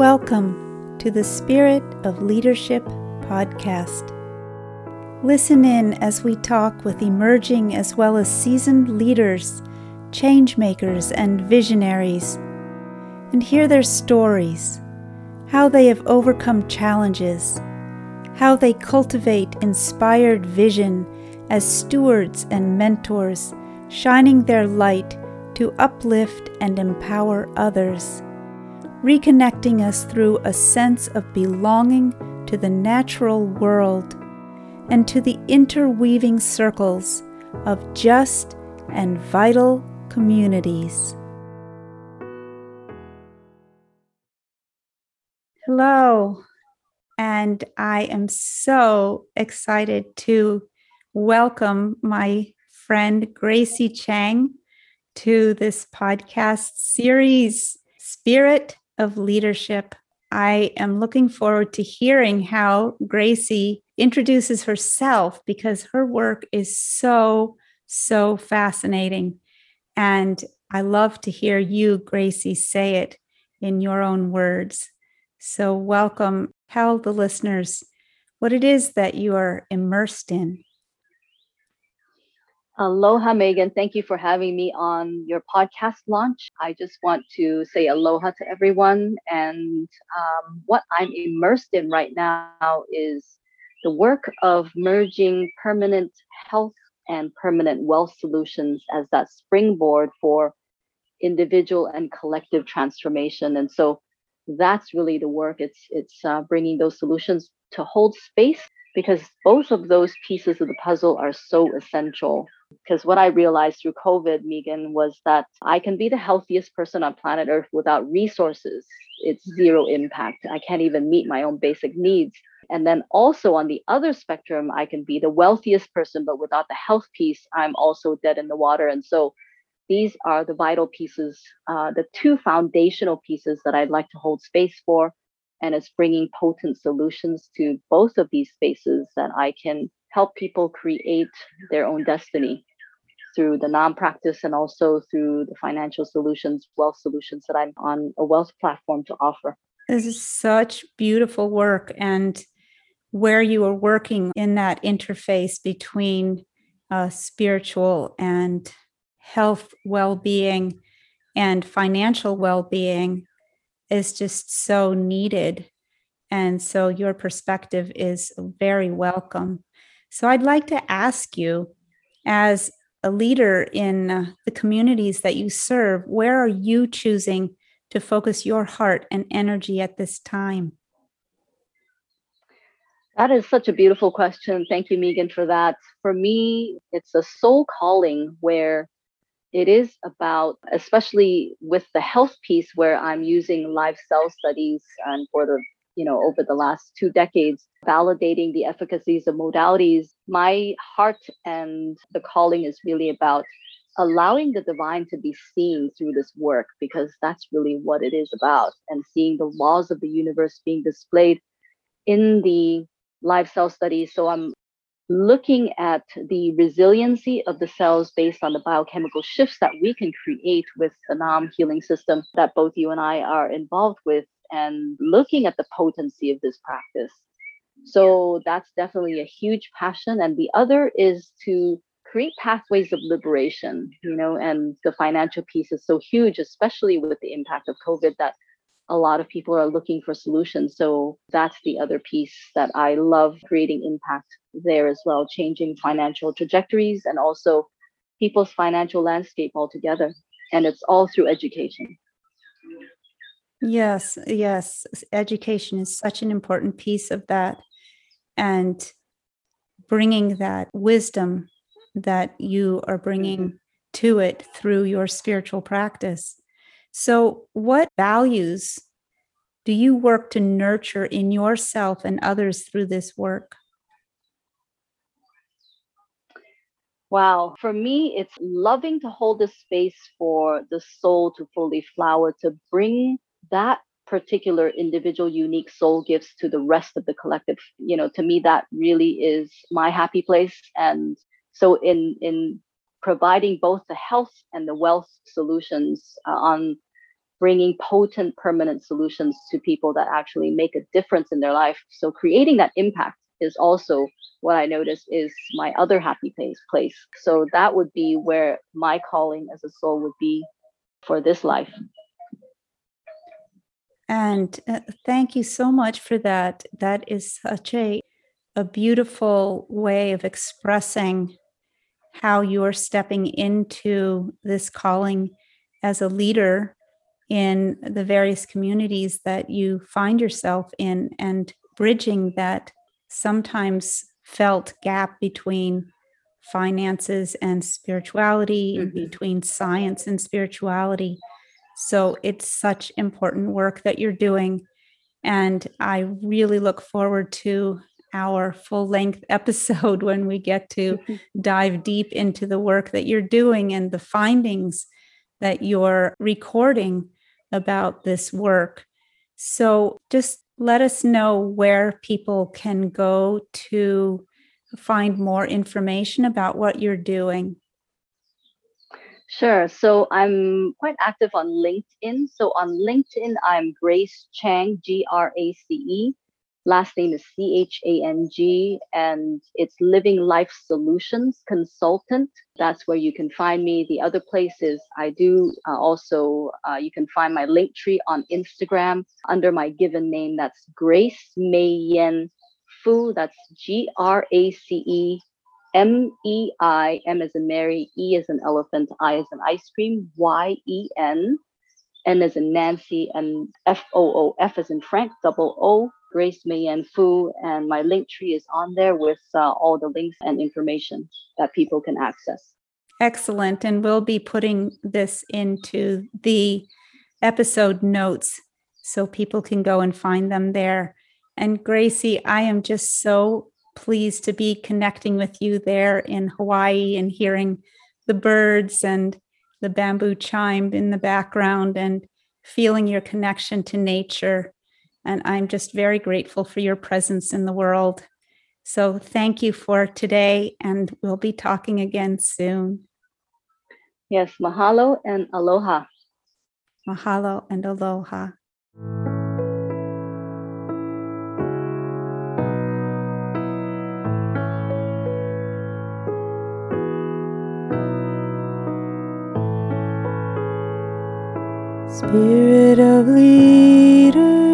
Welcome to the Spirit of Leadership podcast. Listen in as we talk with emerging as well as seasoned leaders, changemakers, and visionaries, and hear their stories, how they have overcome challenges, how they cultivate inspired vision as stewards and mentors, shining their light to uplift and empower others reconnecting us through a sense of belonging to the natural world and to the interweaving circles of just and vital communities. Hello, and I am so excited to welcome my friend Gracie Chang to this podcast series, Spirit of leadership. I am looking forward to hearing how Gracie introduces herself because her work is so, so fascinating. And I love to hear you, Gracie, say it in your own words. So, welcome. Tell the listeners what it is that you are immersed in. Aloha, Megan. Thank you for having me on your podcast launch. I just want to say aloha to everyone. And um, what I'm immersed in right now is the work of merging permanent health and permanent wealth solutions as that springboard for individual and collective transformation. And so that's really the work. It's it's uh, bringing those solutions to hold space because both of those pieces of the puzzle are so essential. Because what I realized through COVID, Megan, was that I can be the healthiest person on planet Earth without resources. It's zero impact. I can't even meet my own basic needs. And then also on the other spectrum, I can be the wealthiest person, but without the health piece, I'm also dead in the water. And so these are the vital pieces, uh, the two foundational pieces that I'd like to hold space for and it's bringing potent solutions to both of these spaces that I can help people create their own destiny through the non-practice and also through the financial solutions, wealth solutions that I'm on a wealth platform to offer. This is such beautiful work and where you are working in that interface between uh, spiritual and health well-being and financial well-being is just so needed. And so your perspective is very welcome. So I'd like to ask you, as a leader in uh, the communities that you serve, where are you choosing to focus your heart and energy at this time? That is such a beautiful question. Thank you, Megan, for that. For me, it's a soul calling where it is about, especially with the health piece where I'm using live cell studies and for the, you know, over the last two decades, validating the efficacies of modalities. My heart and the calling is really about allowing the divine to be seen through this work because that's really what it is about and seeing the laws of the universe being displayed in the live cell studies so i'm looking at the resiliency of the cells based on the biochemical shifts that we can create with the NAM healing system that both you and I are involved with, and looking at the potency of this practice. So that's definitely a huge passion. And the other is to create pathways of liberation, you know, and the financial piece is so huge, especially with the impact of COVID that a lot of people are looking for solutions. So that's the other piece that I love creating impact there as well, changing financial trajectories and also people's financial landscape altogether. And it's all through education. Yes, yes. Education is such an important piece of that. And bringing that wisdom that you are bringing mm-hmm. to it through your spiritual practice so, what values do you work to nurture in yourself and others through this work? Wow. For me, it's loving to hold the space for the soul to fully flower, to bring that particular individual unique soul gifts to the rest of the collective you know to me that really is my happy place and so in in providing both the health and the wealth solutions uh, on bringing potent permanent solutions to people that actually make a difference in their life. So creating that impact is also what I notice is my other happy place place. So that would be where my calling as a soul would be for this life. And uh, thank you so much for that. That is such a a beautiful way of expressing how you are stepping into this calling as a leader in the various communities that you find yourself in and bridging that sometimes felt gap between finances and spirituality mm-hmm. between science and spirituality so it's such important work that you're doing and i really look forward to our full length episode when we get to dive deep into the work that you're doing and the findings that you're recording about this work. So just let us know where people can go to find more information about what you're doing. Sure. So I'm quite active on LinkedIn. So on LinkedIn, I'm Grace Chang, G R A C E. Last name is C H A N G, and it's Living Life Solutions Consultant. That's where you can find me. The other places I do uh, also, uh, you can find my Linktree on Instagram under my given name. That's Grace Mei Yen Foo. That's G R A C E M E I, M as in Mary, E as an elephant, I as an ice cream, Y E N, N as in Nancy, and F O O, F as in Frank, double O, Grace Mei Foo, and my Linktree is on there with uh, all the links and information that people can access. Excellent. And we'll be putting this into the episode notes so people can go and find them there. And Gracie, I am just so pleased to be connecting with you there in Hawaii and hearing the birds and the bamboo chime in the background and feeling your connection to nature. And I'm just very grateful for your presence in the world. So thank you for today, and we'll be talking again soon. Yes, mahalo and aloha. Mahalo and aloha. Spirit of leadership.